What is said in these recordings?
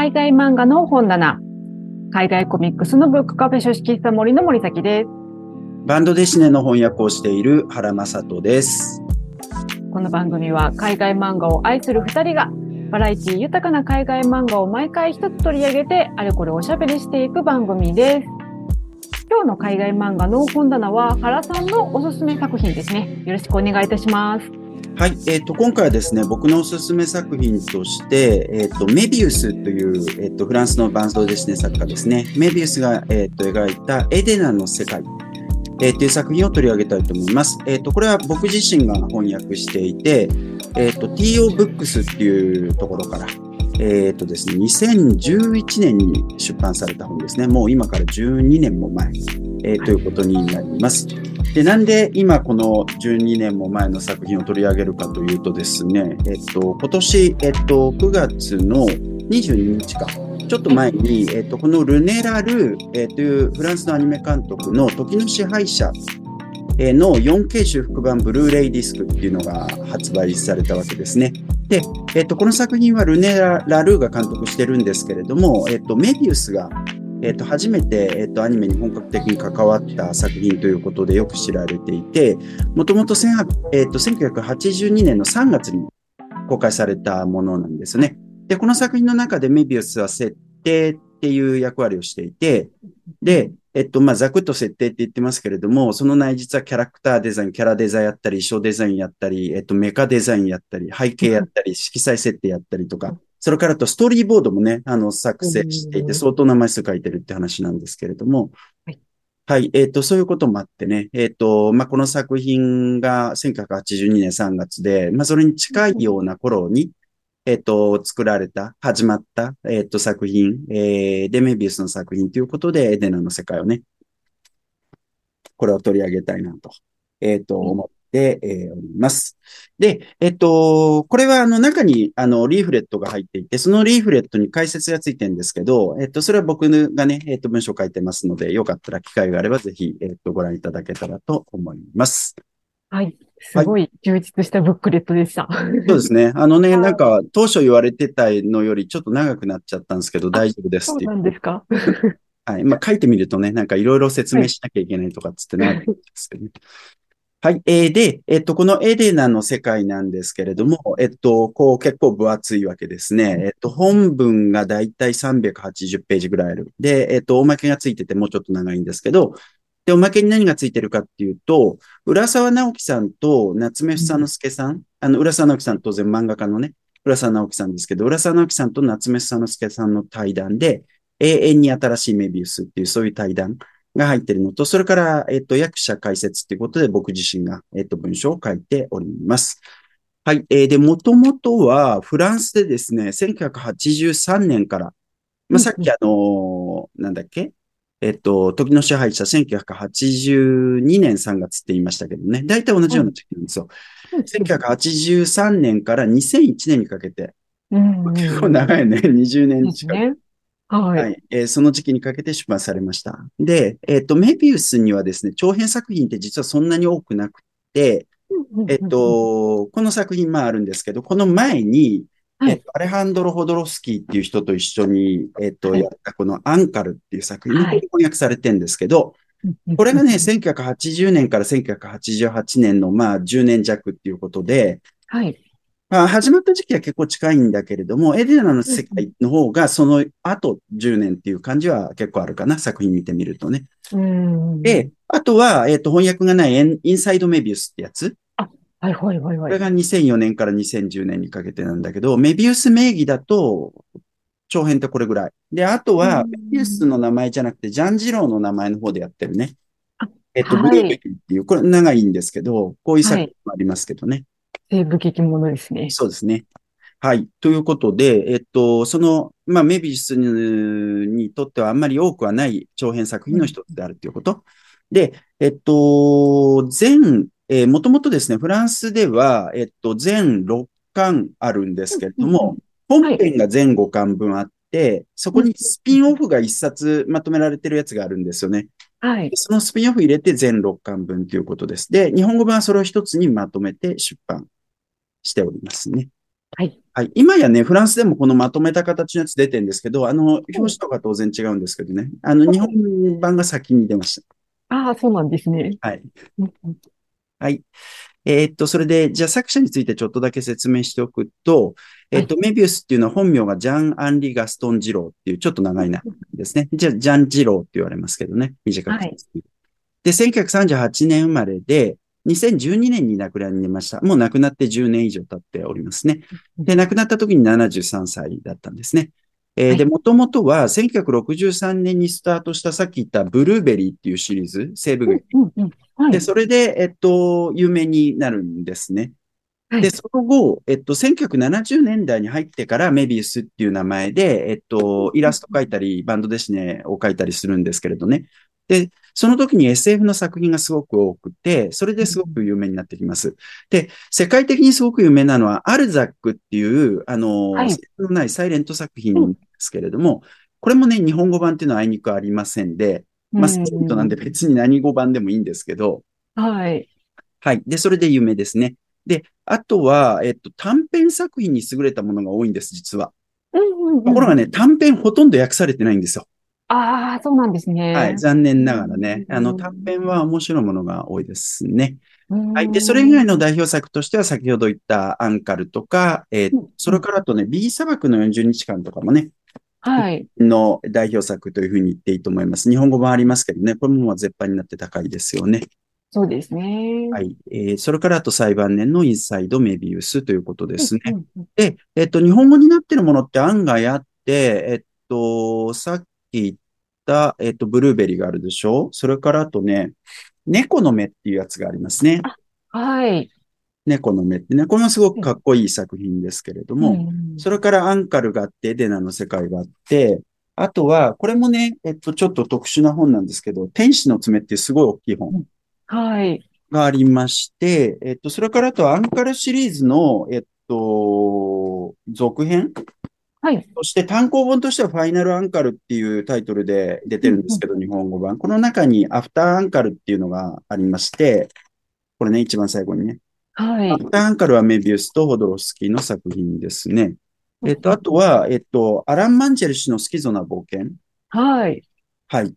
海外漫画の本棚、海外コミックスのブックカフェ書式室森の森崎です。バンドデシネの翻訳をしている原正人です。この番組は海外漫画を愛する二人がバラエティ豊かな海外漫画を毎回一つ取り上げてあれこれおしゃべりしていく番組です。今日の海外漫画の本棚は原さんのおすすめ作品ですね。よろしくお願いいたします。はい、えっ、と、今回はですね、僕のおすすめ作品として、えっ、と、メビウスという、えっ、と、フランスのバンドデシネ作家ですね。メビウスが、えっ、と、描いたエデナの世界。えー、という作品を取り上げたいと思います。えっ、と、これは僕自身が翻訳していて、えっ、と、TO ブックスっていうところから、えっ、とですね、2011年に出版された本ですね。もう今から12年も前、えーということになります。で、なんで今この12年も前の作品を取り上げるかというとですね、えっ、と、今年、えっ、と、9月の22日か、ちょっと前に、えっ、と、このルネラル、えーというフランスのアニメ監督の時の支配者えーの 4K 修復版ブルーレイディスクっていうのが発売されたわけですね。で、えっ、と、この作品はルネラ・ラルーが監督してるんですけれども、えっ、と、メビウスが、えっ、と、初めて、えっ、と、アニメに本格的に関わった作品ということでよく知られていて、もともと、えっ、と、1982年の3月に公開されたものなんですね。で、この作品の中でメビウスは設定っていう役割をしていて、で、えっと、まあ、ざくっと設定って言ってますけれども、その内実はキャラクターデザイン、キャラデザインやったり、衣装デザインやったり、えっと、メカデザインやったり、背景やったり、色彩設定やったりとか、それからとストーリーボードもね、あの、作成していて、相当な枚数書いてるって話なんですけれども、はい。はい、えっと、そういうこともあってね、えっと、まあ、この作品が1982年3月で、まあ、それに近いような頃に、えっと、作られた、始まった、えっと、作品、えー、で、メビウスの作品ということで、エデナの世界をね、これを取り上げたいなと、えっと、思って、えー、おります。で、えっと、これはあの中にあのリーフレットが入っていて、そのリーフレットに解説がついてるんですけど、えっと、それは僕がね、えっと、文章書いてますので、よかったら機会があればぜひ、えっと、ご覧いただけたらと思います。はい。すごい充実したブックレットでした。そうですね。あのね、なんか、当初言われてたのよりちょっと長くなっちゃったんですけど、大丈夫ですそうっていう。なんですか？はい。まあ、書いてみるとね、なんかいろいろ説明しなきゃいけないとかっつってなるんですけどね。はい。えーで、えっと、このエデナの世界なんですけれども、えっと、こう結構分厚いわけですね。えっと、本文がだいたい380ページぐらいある。で、えっと、おまけがついててもうちょっと長いんですけど、で、おまけに何がついてるかっていうと、浦沢直樹さんと夏目房之助さん、あの、浦沢直樹さん当然漫画家のね、浦沢直樹さんですけど、浦沢直樹さんと夏目房之助さんの対談で、永遠に新しいメビウスっていうそういう対談が入ってるのと、それから、えっと、役者解説っていうことで僕自身が、えっと、文章を書いております。はい。えー、で、もともとはフランスでですね、1983年から、まあ、さっきあのーなんだっけ？えっと、時の支配者1982年3月って言いましたけどね。大体同じような時期なんですよ。1983年から2001年にかけて、うんうん結構長いね。20年近く。ね。はい。はい、えーその時期にかけて出版されました。で、えっと、メビウスにはですね、長編作品って実はそんなに多くなくて、えっ、と、この作品まああるんですけど、この前に、はいえっと、アレハンドロ・ホドロスキーっていう人と一緒に、えっと、はいやったこのアンカルっていう作品、はい翻訳されてるんですけど、うんこれがね、1980年から1988年のまあ10年弱っていうことで、はい。まあ、始まった時期は結構近いんだけれども、エデナの世界の方がその後10年っていう感じは結構あるかな、作品見てみるとね。うん。で、あとは、えっ、と、翻訳がないインサイドメビウスってやつ？はいはいはいはい。これが2004年から2010年にかけてなんだけど、メビウス名義だと、長編ってこれぐらい。で、あとは、うんメビウスの名前じゃなくて、ジャンジローの名前の方でやってるねあ。えっと、はいブルーベリーっていう、これ長いんですけど、こういう作品もありますけどね。西部劇ものですね。そうですね。はい。ということで、えっと、その、まあ、メビウスにとってはあんまり多くはない長編作品の一つであるということ。で、えっと、全、えー、もともとですね、フランスでは、えっと、全6巻あるんですけれども、本編が全5巻分あって、そこにスピンオフが1冊まとめられてるやつがあるんですよね。はい。そのスピンオフ入れて全6巻分ということです。で、日本語版はそれを一つにまとめて出版しておりますね。はい。はい。今やね、フランスでもこのまとめた形のやつ出てるんですけど、あの、表紙とか当然違うんですけどね。あの、日本版が先に出ましああ、そうなんですね。た。はい。はい。えーっと、それで、じゃあ作者についてちょっとだけ説明しておくと、えーっと、メビウスっていうのは本名がジャン・アンリ・ガストン・ジローっていうちょっと長い名前ですね。じゃあ、ジャン・ジローって言われますけどね。短くてですね。で、1938年生まれで、2012年に亡くなりました。もう亡くなって10年以上経っておりますね。で、亡くなった時に73歳だったんですね。えーはいで、もともとは1963年にスタートしたさっき言ったブルーベリーっていうシリーズ、西部劇。うんうんはい。で、それで、えっと、有名になるんですね。はいで、その後、えっと、1970年代に入ってからメビウスっていう名前で、えっと、イラスト描いたり、バンドデシネを描いたりするんですけれどね。で、その時に SF の作品がすごく多くて、それですごく有名になってきます。で、世界的にすごく有名なのは、アルザックっていう、あの、はいのないサイレント作品なんですけれども、これもね、日本語版っていうのはあいにくありませんで、まあ、サイレントなんで別に何語版でもいいんですけど、はい。はい。で、それで有名ですね。で、あとは、えっと、短編作品に優れたものが多いんです、実は。うんうんうんところがね、短編ほとんど訳されてないんですよ。ああ、そうなんですね。はい。残念ながらね。うんあの、短編は面白いものが多いですね。ははい。で、それ以外の代表作としては、先ほど言ったアンカルとか、えーうんそれからあとね、B 砂漠の40日間とかもね、はい。の代表作というふうに言っていいと思います。日本語版ありますけどね、これもまあ絶版になって高いですよね。そうですね。。はいい。えーそれからあと最晩年のインサイドメビウスということですね。うんうんで、えっと、日本語になってるものって案外あって、えっと、さっき言った、えっと、ブルーベリーがあるでしょ？それからあとね、猫の目っていうやつがありますね。はい。猫の目ってね、これもすごくかっこいい作品ですけれども、うんそれからアンカルがあって、エデナの世界があって、あとは、これもね、えっと、ちょっと特殊な本なんですけど、天使の爪っていうすごい大きい本はい。がありまして、えっと、それからあとアンカルシリーズの、えっと、続編はい。そして単行本としてはファイナルアンカルっていうタイトルで出てるんですけど、日本語版。この中にアフターアンカルっていうのがありまして、これね、一番最後にね。はいア。フターアンカルはメビウスとホドロフスキーの作品ですね。えっと、あとは、えっと、アラン・マンジェル氏のスキゾな冒険。はい。はい。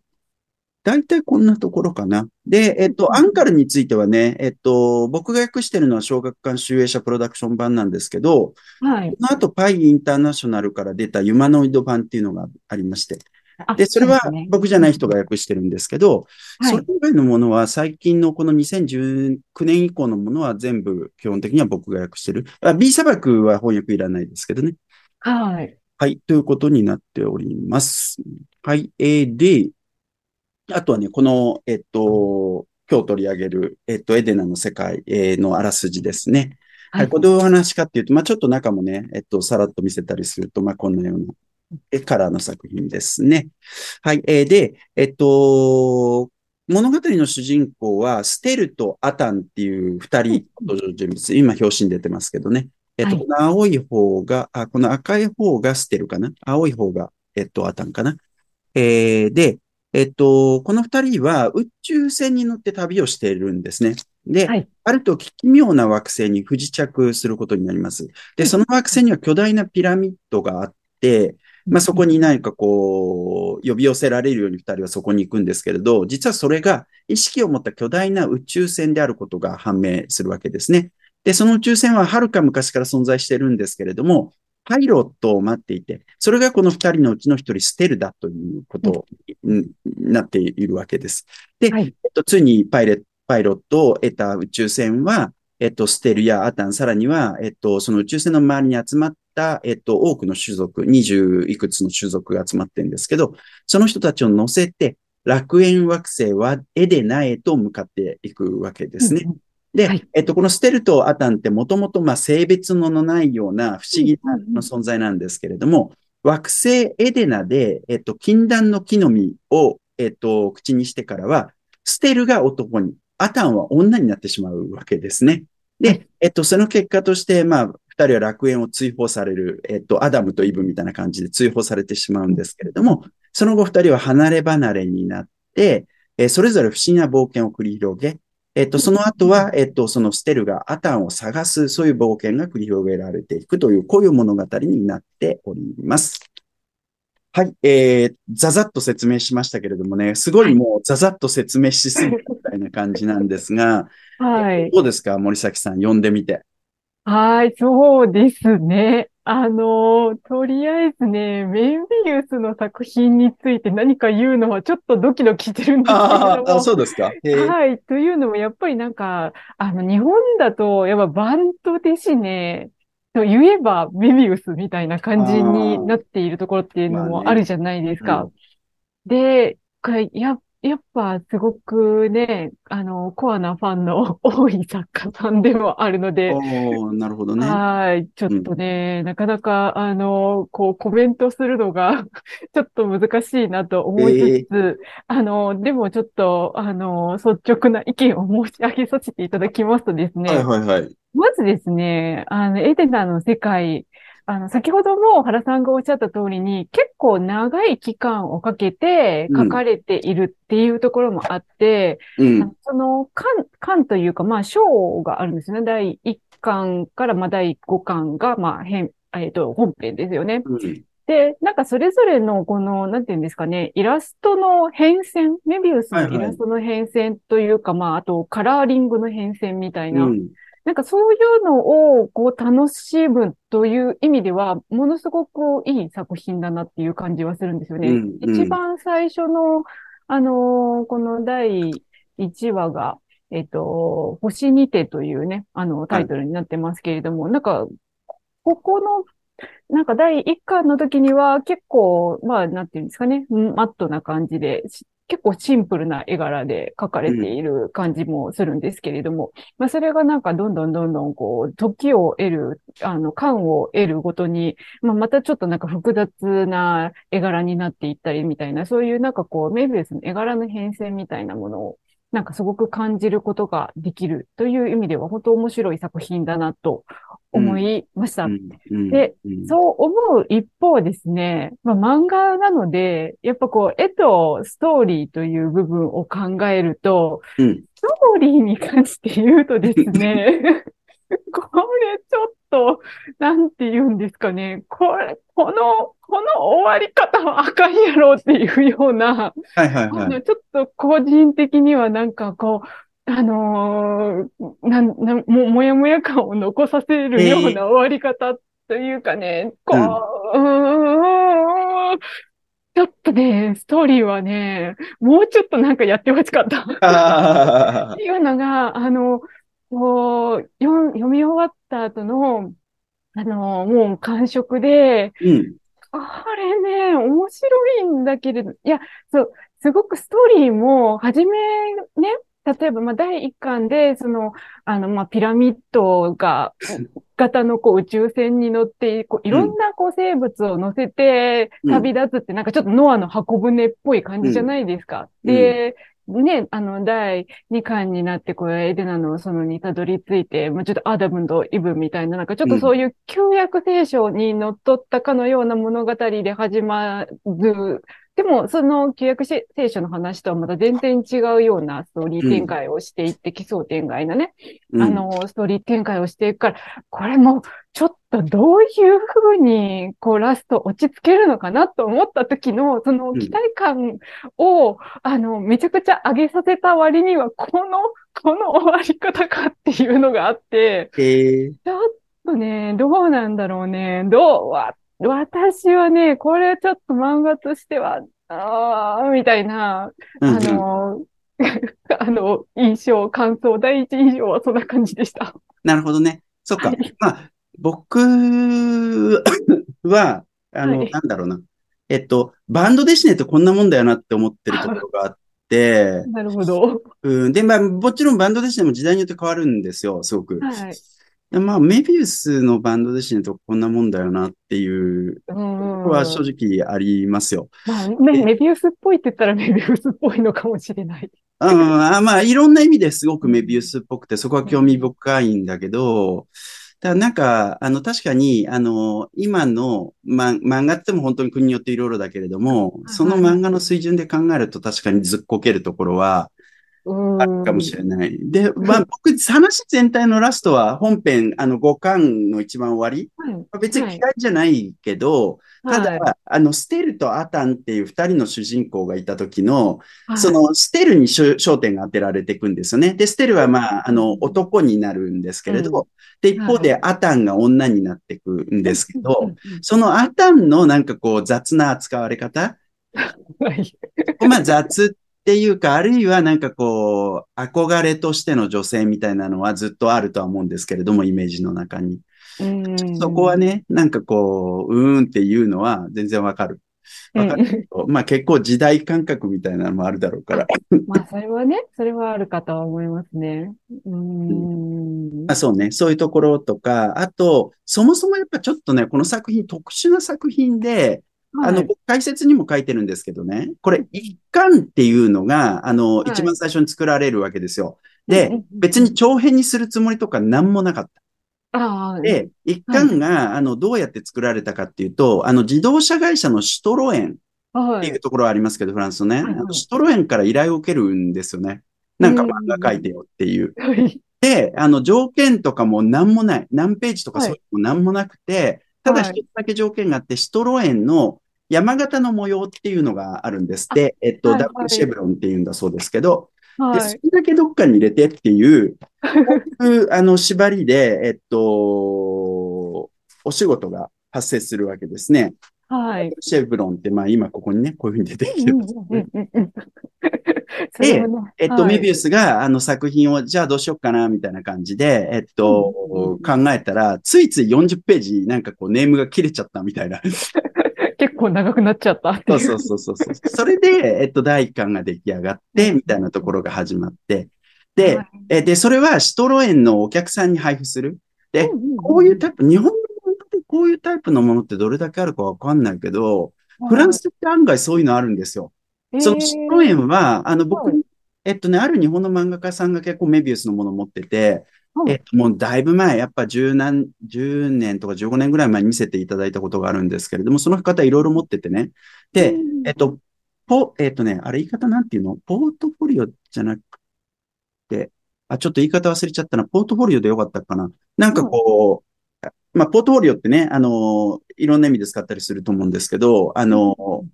大体こんなところかな。で、えっと、アンカルについてはね、えっと、僕が訳してるのは小学館集英社プロダクション版なんですけど、はい。この後パイインターナショナルから出たユマノイド版っていうのがありまして。あで、それは僕じゃない人が訳してるんですけど、はいそれ以外のものは最近のこの2019年以降のものは全部基本的には僕が訳してる。あ B 砂漠は翻訳いらないですけどね。はい。はい、ということになっております。はい、えーで、あとはね、この、えっと、今日取り上げる、えっと、エデナの世界えーのあらすじですね。ははいい、これお話かっていうと、まあちょっと中もね、えっと、さらっと見せたりすると、まあこんなような、えカラーの作品ですね。はい、えーで、えっと、物語の主人公は、ステルとアタンっていう二人登場人物、今表紙に出てますけどね。えっと、はいこの青い方が、あ、この赤い方がステルかな？青い方が、えっと、アタンかな？えーで、えっと、この二人は宇宙船に乗って旅をしているんですね。で、はいあると奇妙な惑星に不時着することになります。で、その惑星には巨大なピラミッドがあって、まあ、そこに何かこう、呼び寄せられるように二人はそこに行くんですけれど、実はそれが意識を持った巨大な宇宙船であることが判明するわけですね。で、その宇宙船ははるか昔から存在してるんですけれども、パイロットを待っていて、それがこの二人のうちの一人、ステルだということになっているわけです。で、はいえっと、ついにパイレパイロットを得た宇宙船は、えっと、ステルやアタン、さらには、えっと、その宇宙船の周りに集まった、えっと、多くの種族、二十いくつの種族が集まってるんですけど、その人たちを乗せて、楽園惑星はエデナへと向かっていくわけですね。うんうんで、はい。えっと、このステルとアタンってもともと、まあ、性別のないような不思議な存在なんですけれども、惑星エデナで、えっと、禁断の木の実を、えっと、口にしてからは、ステルが男に、アタンは女になってしまうわけですね。で、はい。えっと、その結果として、まあ、二人は楽園を追放される、えっと、アダムとイブみたいな感じで追放されてしまうんですけれども、その後二人は離れ離れになって、えーそれぞれ不思議な冒険を繰り広げ、えっと、その後は、えっと、そのステルがアタンを探す、そういう冒険が繰り広げられていくという、こういう物語になっております。はい、えー、ざざっと説明しましたけれどもね、すごいもうざざっと説明しすぎたみたいな感じなんですが、はい。どうですか、森崎さん、読んでみて。はい、そうですね。あの、とりあえずね、メンビウスの作品について何か言うのはちょっとドキドキしてるんですけれども。ああ、そうですか？はい。というのも、やっぱりなんか、あの、日本だと、やっぱバントですね、と言えばメビウスみたいな感じになっているところっていうのもあるじゃないですか。まあねうん、で、これ、や、やっぱすごくね、あの、コアなファンの 多い作家さんでもあるので。おなるほどね。はい。ちょっとね、うん、なかなか、あの、こう、コメントするのが ちょっと難しいなと思いつつ、えー、あの、でもちょっと、あの、率直な意見を申し上げさせていただきますとですね。はいはいはい。まずですね、あの、エデナの世界、あの、先ほども原さんがおっしゃった通りに、結構長い期間をかけて書かれているっていうところもあって、うん、その、巻、巻というか、まあ、章があるんですね。第1巻から、まあ、第5巻が、まあ、編、えっ、ー、と、本編ですよね。うん、で、なんかそれぞれのこの、なんていうんですかね、イラストの変遷、メビウスのイラストの変遷というか、はいはい、まあ、あとカラーリングの変遷みたいな、うんなんかそういうのをこう楽しむという意味では、ものすごくいい作品だなっていう感じはするんですよね。うんうん、一番最初の、あのー、この第1話が、えっ、と、星にてというね、あの、タイトルになってますけれども、はい、なんか、ここの、なんか第1巻の時には結構、まあ、なんていうんですかね、マットな感じで、結構シンプルな絵柄で描かれている感じもするんですけれども、うん、まあそれがなんかどんどんどんどんこう、時を得る、あの、感を得るごとに、まあまたちょっとなんか複雑な絵柄になっていったりみたいな、そういうなんかこう、メビウスの絵柄の変遷みたいなものを、なんかすごく感じることができるという意味では本当面白い作品だなと思いました。で、そう思う一方ですね、まあ、漫画なので、やっぱこう、絵とストーリーという部分を考えると、うん、ストーリーに関して言うとですね、これちょっと、なんて言うんですかね、これ、この、この終わり方はあかんやろっていうような、はいはいはい、あのちょっと個人的にはなんかこう、あのー、なん、なん、も、もやもや感を残させるような終わり方というかね、こう、うん、うんちょっとね、ストーリーはね、もうちょっとなんかやってほしかった。っていうのが、あの、こう、読読み終わった後の、あの、もう感触で、うん、あれね、面白いんだけれど、いや、そう、すごくストーリーも、はじめね、例えば、まあ、第一巻で、その、あの、まあ、ピラミッドが、型のこう宇宙船に乗って、こういろんなこう生物を乗せて旅立つって、なんかちょっとノアの箱舟っぽい感じじゃないですか。うん、で、ね、あの、第2巻になって、こう、エデナのそのにたどり着いて、まあ、ちょっとアダムとイブみたいな、なんかちょっとそういう旧約聖書に乗っ取ったかのような物語で始まるでも、その旧約聖書の話とはまた全然違うようなストーリー展開をしていって、うん、奇想天外なね、うん、あの、ストーリー展開をしていくから、これもちょっとどういうふうに、こう、ラスト落ち着けるのかなと思った時の、その期待感を、うん、あの、めちゃくちゃ上げさせた割には、この、この終わり方かっていうのがあって、えー、ちょっとね、どうなんだろうね、どう、わ私はね、これちょっと漫画としては、ああ、みたいな、あの、あの、印象、感想、第一印象はそんな感じでした。なるほどね。そっか。はい、まあ、僕は、あの、はい、なんだろうな。えっと、バンドデシネってこんなもんだよなって思ってるところがあって、なるほど。うん。で、まあ、もちろんバンドデシネも時代によって変わるんですよ、すごく。はい。まあ、メビウスのバンドで死ぬとこんなもんだよなっていうのは正直ありますよ。まあ、ね、メビウスっぽいって言ったら メビウスっぽいのかもしれない。うん、あまあ、いろんな意味ですごくメビウスっぽくて、そこは興味深いんだけど、だなんか、あの、確かに、あの、今の、ま、漫画っても本当に国によっていろいろだけれども、その漫画の水準で考えると確かにずっこけるところはあるかもしれない。で、まあ僕、話全体のラストは本編、あの5巻の一番終わり。はい。別に嫌いじゃないけど、ただ、はいあの、ステルとアタンっていう二人の主人公がいた時の、はいそのステルに焦焦点が当てられていくんですよね。で、ステルはまあ、あの、男になるんですけれど、うんで、一方でアタンが女になっていくんですけど、そのアタンのなんかこう雑な扱われ方？まあ雑っていうか、あるいはなんかこう、憧れとしての女性みたいなのはずっとあるとは思うんですけれども、イメージの中に。うんそこはね、なんかこう、うーんっていうのは全然わかる。わかるけど。まあ結構時代感覚みたいなのもあるだろうから。まあ、それはね、それはあるかとは思いますね。うーん。まあそうね、そういうところとか、あと、そもそもやっぱちょっとね、この作品特殊な作品で、あの、はい。僕解説にも書いてるんですけどね、これ一巻っていうのが、あの、はい一番最初に作られるわけですよ。で、別に長編にするつもりとか何もなかった。で、一巻が、あの、どうやって作られたかっていうと、あの、自動車会社のシュトロエンっていはい。うところはありますけど、フランスのね、はいはいあのシュトロエンから依頼を受けるんですよね。なんか漫画書いてよっていう。はい。で、あの、条件とかも何もない。何ページとかはいそういうのも何もなくて、ただはい一つだけ条件があって、シュトロエンの山形の模様っていうのがあるんですって。えっと、はいダブルシェブロンっていうんだそうですけど、で、はい。それだけどっかに入れてっていう、こういうあの、縛りで、えっと、お仕事が発生するわけですね。はい。シェブロンって、まあ今ここにね、こういうふうに出てきてますよね。うんうんうんうんそれはねえっと、はいメビウスがあの作品を、じゃあどうしようかな、みたいな感じで、えっと、うん考えたら、ついつい40ページ、なんかこう、ネームが切れちゃったみたいな。結構長くなっちゃったっそうそうそうそうそう。それで、えっと、第一巻が出来上がって、みたいなところが始まって。ではい、えで、それはシトロエンのお客さんに配布する。で、うんうんうんこういうタイプ、日本のものでこういうタイプのものってどれだけあるかわかんないけど、フランスって案外そういうのあるんですよ。そのシトロエンは、あの、僕はい、えっとね、ある日本の漫画家さんが結構メビウスのものを持ってて、はいえっと、もうだいぶ前、やっぱ10何、10年とか15年ぐらい前に見せていただいたことがあるんですけれども、その方いろいろ持っててね。で、うんえっと、ポ、えっとね、あれ言い方なんていうの？ポートフォリオじゃなくて、あ、ちょっと言い方忘れちゃったな。ポートフォリオでよかったかな。なんかこう、まあ、ポートフォリオってね、あの、いろんな意味で使ったりすると思うんですけど、あの、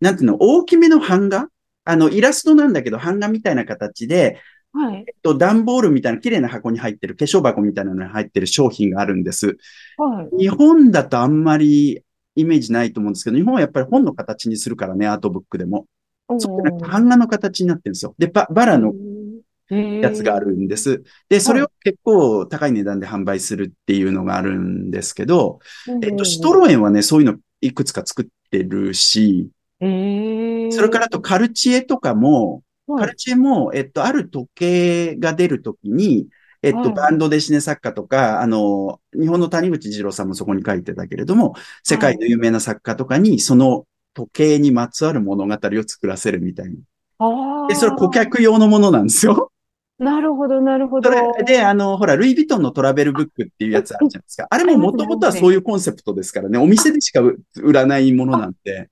なんていうの、大きめの版画？あの、イラストなんだけど、版画みたいな形で、はい。えっと、段ボールみたいな綺麗な箱に入ってる、化粧箱みたいなのに入ってる商品があるんです。はい。日本だとあんまりイメージないと思うんですけど、日本はやっぱり本の形にするからね、アートブックでも。そうじゃなくて版画の形になってるんですよ。で、ババラのやつがある。るんです。で、それを結構高い値段で販売するっていうのがあるんですけど、えっと、シトロエンはね、そういうのいくつか作ってるし、ええそれからあとカルチエとかも、カルチエも、えっと、ある時計が出るときに、えっと、はいバンドデシネ作家とか、あの、日本の谷口二郎さんもそこに書いてたけれども、世界の有名な作家とかに、その時計にまつわる物語を作らせるみたいな。あそれ顧客用のものなんですよ。なるほど、なるほど。それで、あの、ほら、ルイ・ヴィトンのトラベルブックっていうやつあるじゃないですか。あれももともとはそういうコンセプトですからね。お店でしか売らないものなんで。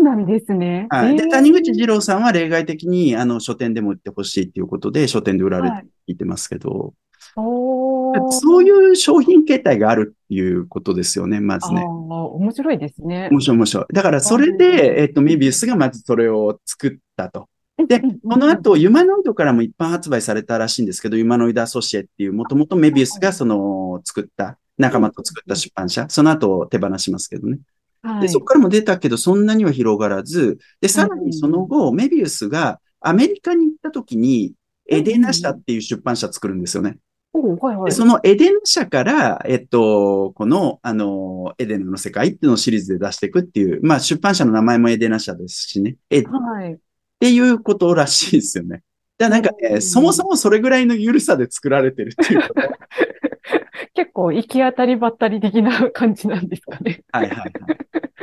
そうなんですね。はい。で、ええ谷口二郎さんは例外的に、あの、書店でも売ってほしいっていうことで、書店で売られてはいいてますけど、おーそういう商品形態があるっていうことですよね、まずね。面白いですね。面白い面白い。だからそれで、えっと、メビウスがまずそれを作ったと。で、この後、ユマノイドからも一般発売されたらしいんですけど、ユマノイドアソシエっていう、もともとメビウスがその作った、仲間と作った出版社、その後手放しますけどね。で、はい、そこからも出たけど、そんなには広がらず、で、さらにその後、メビウスがアメリカに行った時に、エデナ社っていう出版社作るんですよね。おはいはい。で、そのエデナ社から、えっと、この、あの、エデナの世界っていうのをシリーズで出していくっていう、まあ出版社の名前もエデナ社ですしね。はい。ていうことらしいですよね。だからなんかね、うんそもそもそれぐらいの緩さで作られてるっていうこと。結構行き当たりばったり的な感じなんですかね。はいはい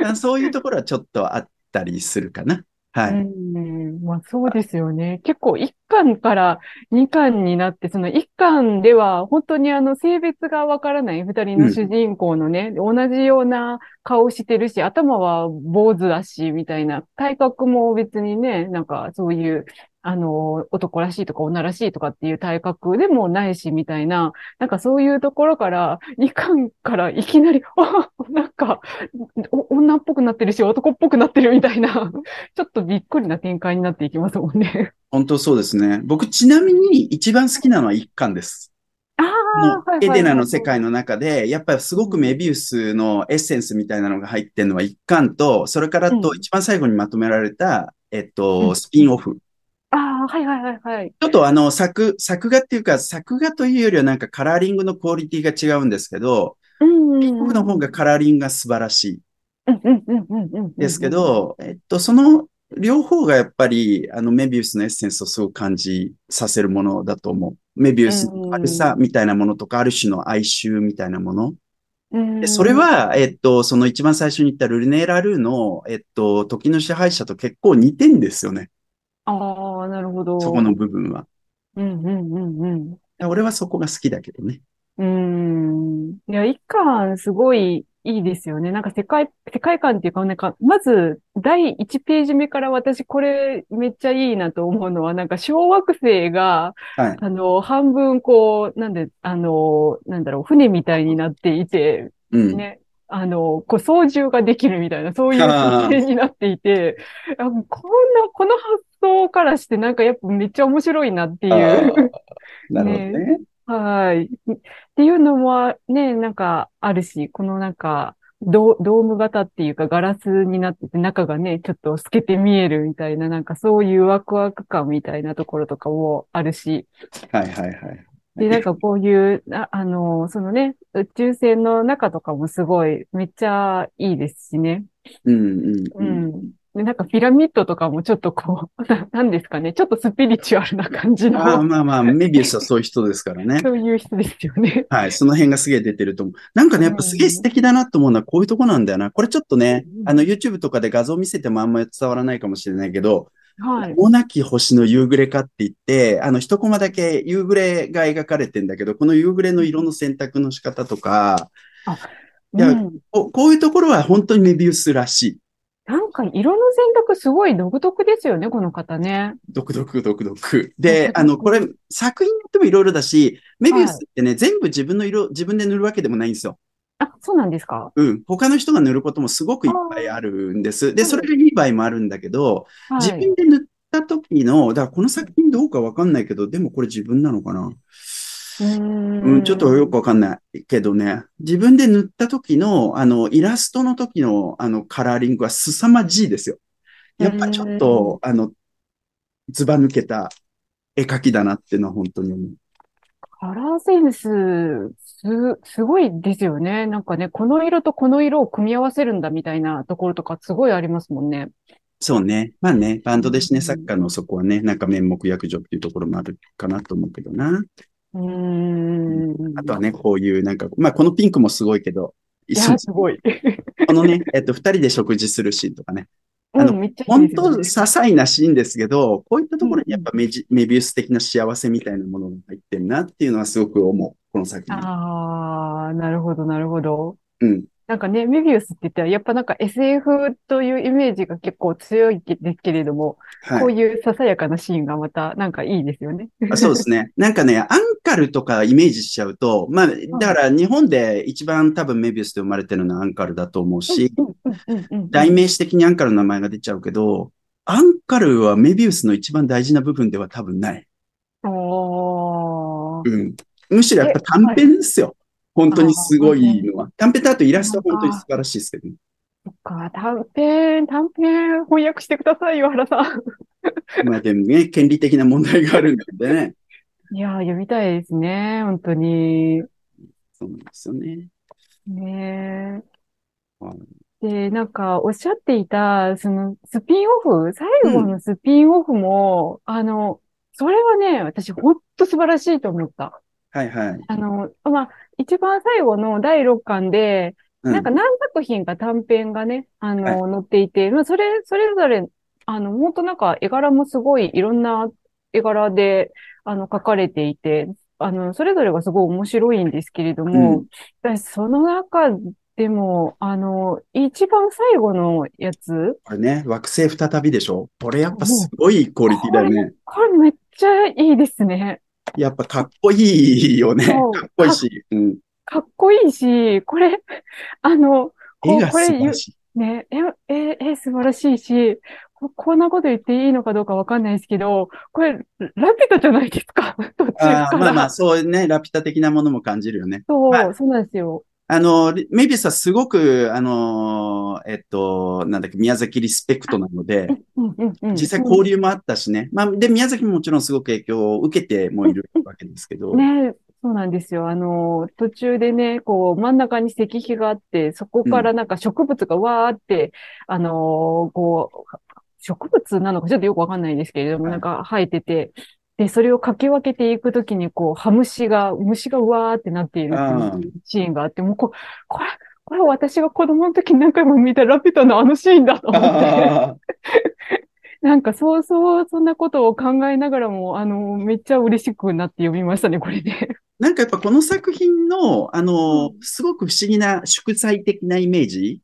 はい。そういうところはちょっとあったりするかな。はい。うん、まあそうですよね。結構1巻から2巻になって、その1巻では本当にあの性別がわからない2人の主人公のね、同じような顔してるし、頭は坊主だし、みたいな、体格も別にね、なんかそういうあの、男らしいとか女らしいとかっていう体格でもないし、みたいな、なんかそういうところから、2巻からいきなり、あなんか、お女っぽくなってるし、男っぽくなってるみたいな、ちょっとびっくりな展開になっていきますもんね。本当そうですね。僕、ちなみに一番好きなのは一巻です。あもあ、うエデナの世界の中で、やっぱりすごくメビウスのエッセンスみたいなのが入ってるのは一巻と、それからとうん一番最後にまとめられた、えっうと、んスピンオフ。ああ、はいはいはいはい。ちょっとあの、作、作画っていうか、作画というよりはなんかカラーリングのクオリティが違うんですけど、うんうんスピンオフの方がカラーリングが素晴らしい。ですけど、えっと、その両方がやっぱり、あの、メビウスのエッセンスをすごく感じさせるものだと思う。メビウスの悪さみたいなものとか、ある種の哀愁みたいなもの。うん、でそれは、えっと、その一番最初に言ったルネーラルーの、えっと、時の支配者と結構似てんですよね。ああ、なるほど。そこの部分は。うんうんうんうん。俺はそこが好きだけどね。うーん。いや、一巻すごいいいですよね。なんか世界、世界観っていうか、なんか、まず、第1ページ目から私これめっちゃいいなと思うのは、なんか小惑星が、はい。あの、半分こう、なんで、あの、なんだろう、船みたいになっていて、うん。ね、あの、こう操縦ができるみたいな、そういう設定になっていて、あこんな、この発想からしてなんかやっぱめっちゃ面白いなっていあう。ーなるほど ね。はい。っていうのもね、なんかあるし、このなんか、ドドーム型っていうかガラスになってて中がね、ちょっと透けて見えるみたいな、なんかそういうワクワク感みたいなところとかもあるし、はいはいはい。で、なんかこういう、あ、あの、そのね、宇宙船の中とかもすごい、めっちゃいいですしね。うんうんううん。ん。で、なんかピラミッドとかもちょっとこう、ななんですかね、ちょっとスピリチュアルな感じああ、の、まあまあ、メビウスはそういう人ですからね。そういう人ですよね。はい。その辺がすげえ出てると思う。なんかね、やっぱすげえ素敵だなと思うのはこういうとこなんだよな。これちょっとねう、んあの YouTube とかで画像見せてもあんまり伝わらないかもしれないけど、はい。もなき星の夕暮れかって言って、あの一コマだけ夕暮れが描かれてんだけど、この夕暮れの色の選択の仕方とか、いやうん。ここういうところは本当にメビウスらしい。なんか色の選択すごい独特ですよね、この方ね。独特、独特。で、あの、これ、作品によってもいろいろだし、メビウスってね、全部自分の色、自分で塗るわけでもないんですよ。あ、そうなんですか？うん。他の人が塗ることもすごくいっぱいあるんです。で、それがいい場合もあるんだけど、自はい。分で塗った時の、だからこの作品どうかわかんないけど、でもこれ自分なのかな？うーん。うん、ちょっとよくわかんないけどね、自分で塗った時の、あの、イラストの時の、あの、カラーリングは凄まじいですよ。やっぱちょっと、あの、ずば抜けた絵描きだなっていうのは本当に思う。カラーセンス、す、すごいですよね。なんかね、この色とこの色を組み合わせるんだみたいなところとかすごいありますもんね。そうね。まあね、バンドでシネうん作家のそこはね、なんか面目躍如っていうところもあるかなと思うけどな。うーん。あとはね、こういうなんか、まあこのピンクもすごいけど、い一緒や、すごい。このね、えっと、二人で食事するシーンとかね。あのうん、めっちゃいい本当、些細なシーンですけど、こういったところにやっぱメジ、メビウス的な幸せみたいなものが入ってんなっていうのはすごく思う。この作品。ああ、なるほど、なるほど。うん。なんかね、メビウスって言ったら、やっぱなんか SF というイメージが結構強いですけれども、こはい。ういうささやかなシーンがまたなんかいいですよね。あそうですね。なんかね、アンカルとかイメージしちゃうと、まあ、だから日本で一番多分メビウスで生まれてるのはアンカルだと思うし、代名詞的にアンカルの名前が出ちゃうけど、アンカルはメビウスの一番大事な部分では多分ない。うん。むしろやっぱ短編ですよ。本当にすごいのは。短編とあとイラストは本当に素晴らしいですけどね。そっか、短編、短編翻訳してくださいよ、原さん。まあでもね、権利的な問題があるんでね。いやー、読みたいですね、本当に。そうなんですよね。ねはいえ。で、なんか、おっしゃっていた、その、スピンオフ、最後のスピンオフも、あの、それはね、私、ほんと素晴らしいと思った。はいはい。あの、まあ、一番最後の第6巻で、うんなんか何作品か短編がね、あの、は載っていて、まあ、それ、それぞれ、あの、本当なんか絵柄もすごいいろんな絵柄で、あの、描かれていて、あの、それぞれがすごい面白いんですけれども、私その中でも、あの、一番最後のやつ、これね、惑星再びでしょ？これやっぱすごいクオリティだよね。これめっちゃいいですね。やっぱかっこいいよね。かっこいいし。うん。かっこいいし、これ、あの、これ言う、素晴らしい。ね、え、え、え、素晴らしいし、こ、こんなこと言っていいのかどうかわかんないですけど、これ、ラピュタじゃないですか？途中ああ、から。まあまあ、そうね、ラピュタ的なものも感じるよね。そう、まあそうなんですよ。あの、リメビウスはすごく、あの、えっと、なんだっけ、宮崎リスペクトなので、うんうんうん。実際交流もあったしね。まあ、で、宮崎ももちろんすごく影響を受けてもいるわけですけど。ね、そうなんですよ。あの、途中でね、こう、真ん中に石碑があって、そこからなんか植物がわーって、あの、こう、植物なのかちょっとよくわかんないですけれども、はいなんか生えてて、で、それをかき分けていくときに、こう、ハムシが、虫がうわーってなっているっていうシーンがあって、もうこ、これ、これ私が子供の時に何回も見たラピュタのあのシーンだと思って、あ なんかそうそう、そんなことを考えながらも、あの、めっちゃ嬉しくなって読みましたね、これね。なんかやっぱこの作品の、あのう、すごく不思議な祝祭的なイメージ。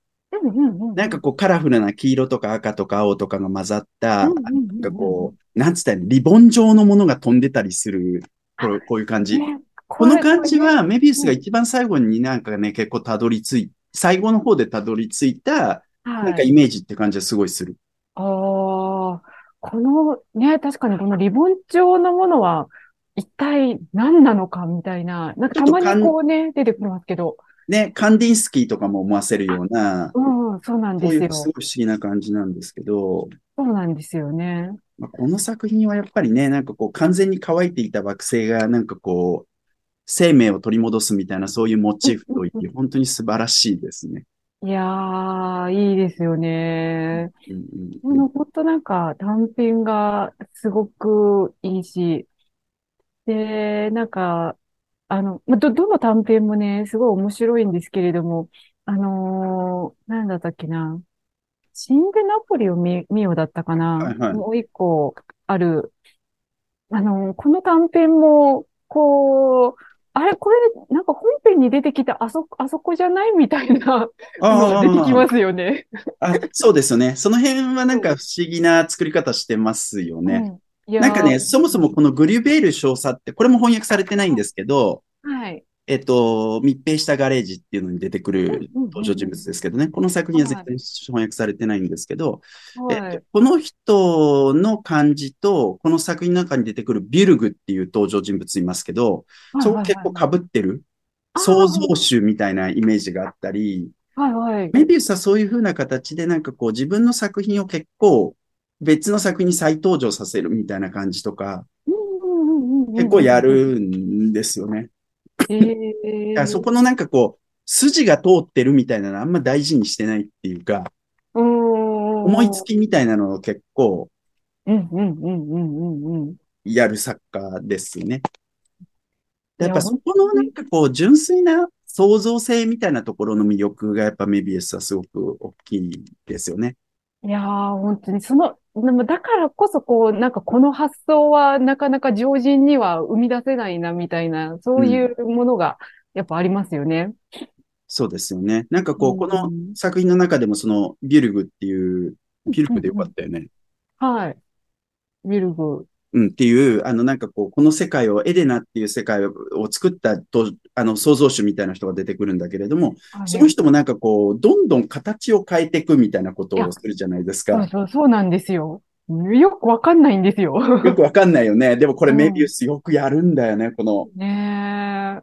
なんかこうカラフルな黄色とか赤とか青とかが混ざった、なんかこう、なんつったらリボン状のものが飛んでたりする、こうこういう感じ。ねこの感じは、メビウスが一番最後になんかね、結構たどり着い、最後の方でたどり着いた、はい。なんかイメージって感じがすごいする。ああ、このね、確かにこのリボン状のものは一体何なのかみたいな、なんかたまにこうね、出てくるますけど、ね、カンディンスキーとかも思わせるような、うん、そうなんですよ。そういうすごい不思議な感じなんですけど、そうなんですよね。まあ、この作品はやっぱりね、なんかこう完全に乾いていた惑星がなんかこう、生命を取り戻すみたいなそういうモチーフといい、本当に素晴らしいですね。いやー、いいですよね。うんうんこのほんとなんか短編がすごくいいし、で、なんか、あの、まあ、ど、どの短編もね、すごい面白いんですけれども、あのーなんだったっけな。死んでナポリを見、見よだったかな。はいはいもう一個ある。あのーこの短編も、こう、あれ、これ、なんか本編に出てきたあそ、あそこじゃないみたいな出てきますよね。あ、そうですよね。その辺はなんか不思議な作り方してますよね。なんかね、ーそもそもこのグリュベール少佐って、これも翻訳されてないんですけど、はい。えっと、密閉したガレージっていうのに出てくる登場人物ですけどね。この作品は絶対翻訳されてないんですけど、えはいっと、。この人の漢字と、この作品の中に出てくるビュルグっていう登場人物いますけど、そこ結構被ってる創造主みたいなイメージがあったり、はいはい。メビウスはそういう風な形でなんかこう自分の作品を結構別の作品に再登場させるみたいな感じとか、結構や。るんですよね。えだからそこのなんかこう、筋が通ってるみたいなのあんま大事にしてないっていうか、思思いつ。きみたいなのを結構。やる作家ですね。やっぱそこのなんかこう、純粋な創造性みたいなところの魅力がやっぱメビウスはすごく大きいですよね。いやー、本当に、その、でもだからこそ、こう、なんかこの発想はなかなか常人には生み出せないな、みたいな、そういうものが、やっぱありますよね。そうですよね。なんかこう、このうん作品の中でもそのビュルグっていう、ビュルグでよかったよね。はい。ビルグ。うん、っていう、あの、なんかこう、この世界を、エデナっていう世界を作ったと、あの、創造主みたいな人が出てくるんだけれども、その人もなんかこう、どんどん形を変えていくみたいなことをするじゃないですか。そうそう、そうなんですよ。よくわかんないんですよ。よくわかんないよね。でもこれうんメビウスよくやるんだよね、この。ねえ。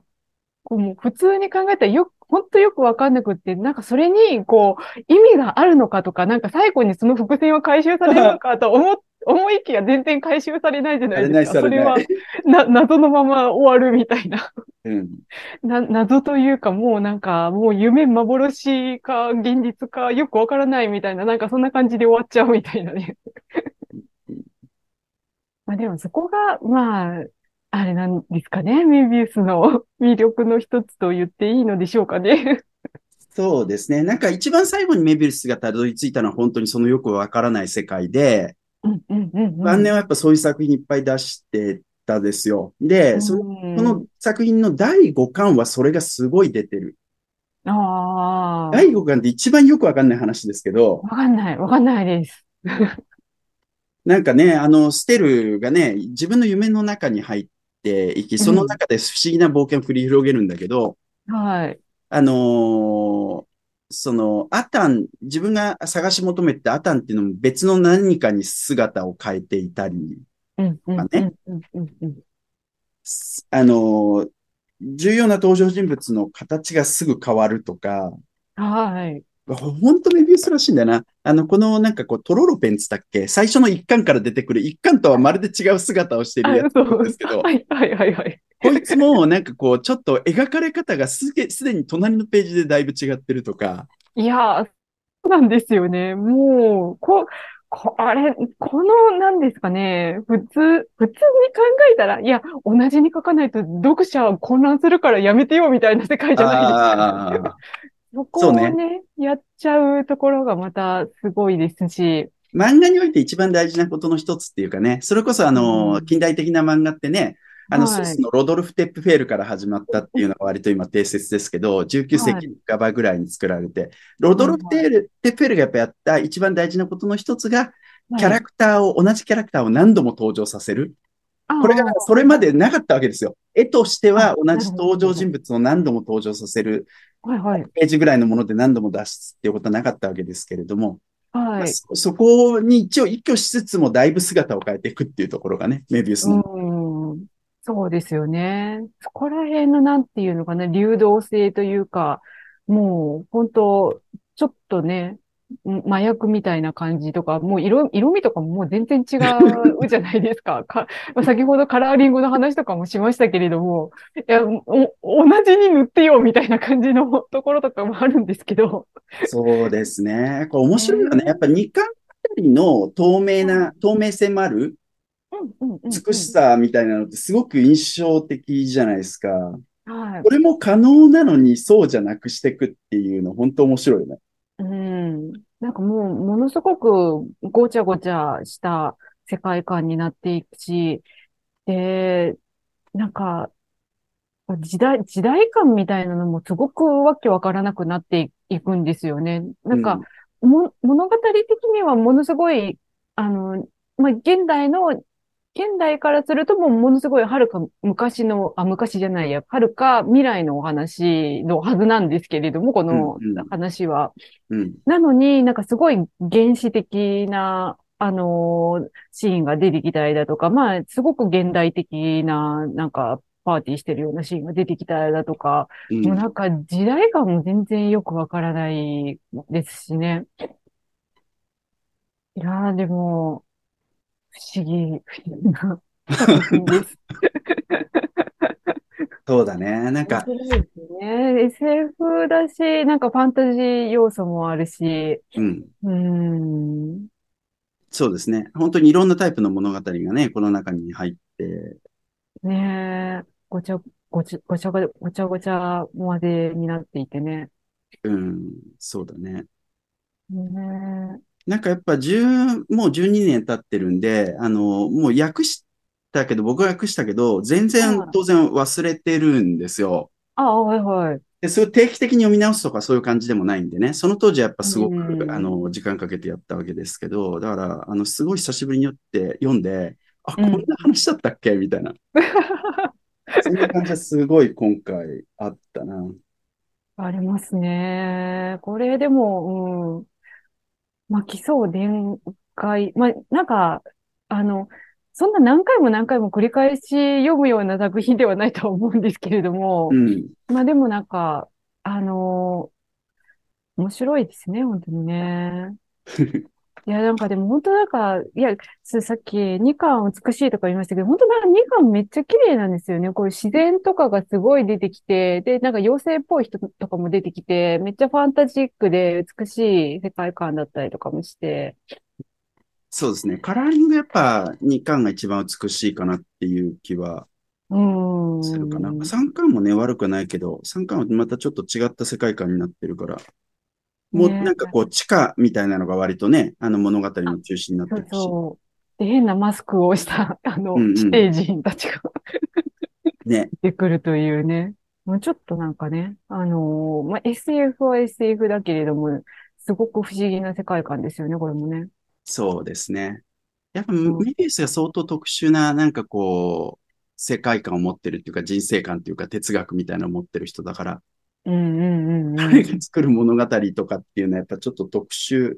こうもう普通に考えたらよく、本当よくわかんなくって、なんかそれに、こう、意味があるのかとか、なんか最後にその伏線は回収されるのかと思っ、思いきや全然回収されないじゃないですか。されないそれは、な、謎のまま終わるみたいな。うん。な、謎というか、もうなんか、もう夢幻か現実かよくわからないみたいな、なんかそんな感じで終わっちゃうみたいなね。まあでもそこが、まあ、あれなんですかね。メビウスの 魅力の一つと言っていいのでしょうかね。そうですね。なんか一番最後にメビウスがたどり着いたのは本当にそのよくわからない世界で。晩年はやっぱそういう作品いっぱい出してたですよ。で、そのうんこの作品の第5巻はそれがすごい出てる。ああ。第5巻って一番よくわかんない話ですけど、わかんない、わかんないです。なんかね、あの、ステルがね、自分の夢の中に入っていき、その中で不思議な冒険を繰り広げるんだけど、はい。あのーその、アタン、自分が探し求めてたアタンっていうのも別の何かに姿を変えていたり、うん、うん、まあね。あのー重要な登場人物の形がすぐ変わるとか、はい。本当メビウスらしいんだよな。あの、このなんかこう、トロロペンツだっけ？最初の一巻から出てくる一巻とはまるで違う姿をしてるやつなんですけど、はい、はい、はい、はい。こいつもなんかこう、ちょっと描かれ方がすげすでに隣のページでだいぶ違ってるとか、いやー、そうなんですよね。もう、こ、こ、あれ、この、なんですかね、普通、普通に考えたら、いや、同じに書かないと読者混乱するからやめてよみたいな世界じゃないですか。あそこをねね、やっちゃうところがまたすごいですし、漫画において一番大事なことの一つっていうかね、それこそあの、うん。近代的な漫画ってね、あの、はい。スイスのロドルフ・テップフェールから始まったっていうのが割と今定説ですけど、19世紀半ばぐらいに作られて、ロドルフ・テップフェールがやっぱやった一番大事なことの一つが、キャラクターを、同じキャラクターを何度も登場させる。これがそれまでなかったわけですよ。絵としては同じ登場人物を何度も登場させるはいはい。ページぐらいのもので何度も出すっていうことはなかったわけですけれども、はい。そそこに一応一挙しつつもだいぶ姿を変えていくっていうところがね、メビウスの。うん。そうですよね。そこら辺のなんていうのかな、流動性というか、もう本当、ちょっとね、ん麻薬みたいな感じとか、もう色、色味とかももう全然違う じゃないですか。か、まあ先ほどカラーリングの話とかもしましたけれども、いや、お、同じに塗ってよみたいな感じの ところとかもあるんですけど。そうですね。これ面白いよね。ねやっぱ二巻あたりの透明な、透明性もある美しさみたいなのってすごく印象的じゃないですか。はいこ。れも可能なのにそうじゃなくしていくっていうの本当面白いよね。うん。なんかもう、ものすごくごちゃごちゃした世界観になっていくし、で、なんか、時代、時代感みたいなのもすごくわけわからなくなっていくんですよね。なんか、も、物語的にはものすごい、あの、まあ、現代の、現代からするともうものすごい遥か昔の、あ、昔じゃないや、遥か未来のお話のはずなんですけれども、このうんうん話は。うん。なのになんかすごい原始的な、あのーシーンが出てきたりだとか、まあ、すごく現代的な、なんか、パーティーしてるようなシーンが出てきたりだとか、うんもうなんか時代感も全然よくわからないですしね。いやー、でも、不思議、不思議な。そうだね。なんか、ね。SF だし、なんかファンタジー要素もあるし、うん。うーん。そうですね。本当にいろんなタイプの物語がね、この中に入って、ねえ、ごちゃ、ごちゃ、ごちゃごちゃ、ごちゃごちゃまでになっていてね。うん、そうだね。ねなんかやっぱ10、もう12年経ってるんで、あの、もう訳したけど、僕が訳したけど、全然はい当然忘れてるんですよ。ああ、はいはい。で、それ定期的に読み直すとかそういう感じでもないんでね、その当時はやっぱすごく、うんあの、時間かけてやったわけですけど、だから、あの、すごい久しぶりに読って、読んで、あ、こうんんな話だったっけ？みたいな。そんな感じはすごい今回あったな。ありますね。これでも、うん。まあ、奇想天外。まあ、なんか、あの、そんな何回も何回も繰り返し読むような作品ではないとは思うんですけれどもう、ん。まあでもなんか、あの面白いですね、本当にね。いや、なんかでも本当なんか、いや、すさっき2巻美しいとか言いましたけど、本当なんか2巻めっちゃ綺麗なんですよね。こういう自然とかがすごい出てきて、で、なんか妖精っぽい人とかも出てきて、めっちゃファンタジックで美しい世界観だったりとかもして。そうですね。カラーリングやっぱ2巻が一番美しいかなっていう気はうーん。するかな。3巻もね、悪くないけど、3巻はまたちょっと違った世界観になってるから、もうねなんかこう、地下みたいなのが割とね、あの物語の中心になってるし。そう。で、変なマスクをした、あの、うんうん地底人たちが ね。出てくるというね。もうちょっとなんかね、あのーまあ、SF は SF だけれども、すごく不思議な世界観ですよね、これもね。そうですね。やっぱうんメビウスが相当特殊な、なんかこう、世界観を持ってるっていうか、人生観っていうか、哲学みたいなのを持ってる人だから。彼が作る物語とかっていうのはやっぱちょっと特殊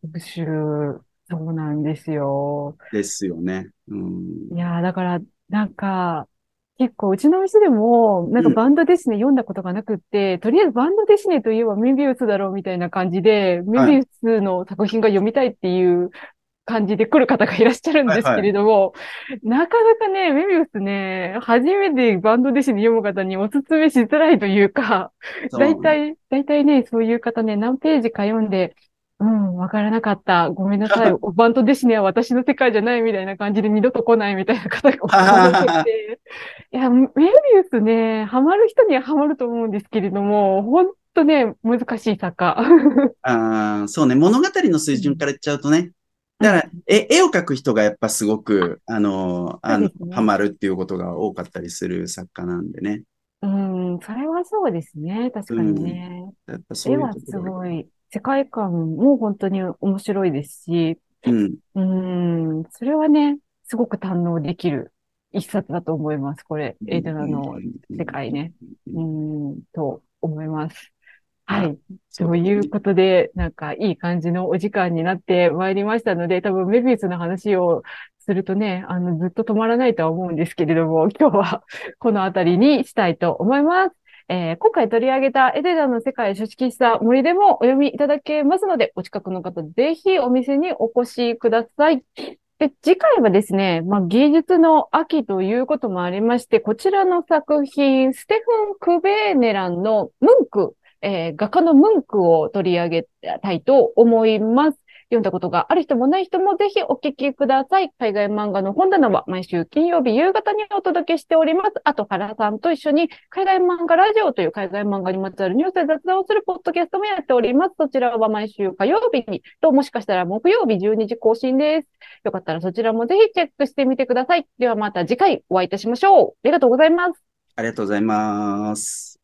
特殊。そうなんですよ。ですよね。うん。いやー、だから、なんか、結構、うちの店でも、なんかうんバンドデシネ読んだことがなくって、とりあえずバンドデシネといえばメビウスだろうみたいな感じで、メビウスの作品が読みたいっていう感じで来る方がいらっしゃるんですけれども、なかなかね、メビウスね、初めてバンドデシネ読む方にお勧めしづらいというか、だいたい、だいたいね、そういう方ね、何ページか読んで、うん、わからなかった。ごめんなさい。おバントデシネは私の世界じゃないみたいな感じで二度と来ないみたいな方が多くて。いや、メビウスね、ハマる人にはハマると思うんですけれども、ほんとね、難しい作家。あーそうね、物語の水準から言っちゃうとね、だから、え、絵を描く人がやっぱすごく、あの、あのハマるっていうことが多かったりする作家なんでね。うん、それはそうですね。確かにね。やっぱそういう絵はすごい、世界観も本当に面白いですし、うん。うん、それはね、すごく堪能できる一冊だと思います。これ、エイドナの世界ね。うん、と思います。はい。そということで、なんかいい感じのお時間になってまいりましたので、多分メビウスの話をするとね、あの、ずっと止まらないとは思うんですけれども、今日はこのあたりにしたいと思います。えー今回取り上げたエデダの世界書式した森でもお読みいただけますので、お近くの方、ぜひお店にお越しください。で、次回はですね、まあ、芸術の秋ということもありまして、こちらの作品、ステフン・クベーネランのムンク、えー画家のムンクを取り上げたいと思います。読んだことがある人もない人もぜひお聞きください。海外漫画の本棚は毎週金曜日夕方にお届けしております。あと、原さんと一緒に海外漫画ラジオという海外漫画にまつわるニュースや雑談をするポッドキャストもやっております。そちらは毎週火曜日にと、もしかしたら木曜日12時更新です。よかったらそちらもぜひチェックしてみてください。ではまた次回お会いいたしましょう。ありがとうございます。ありがとうございます。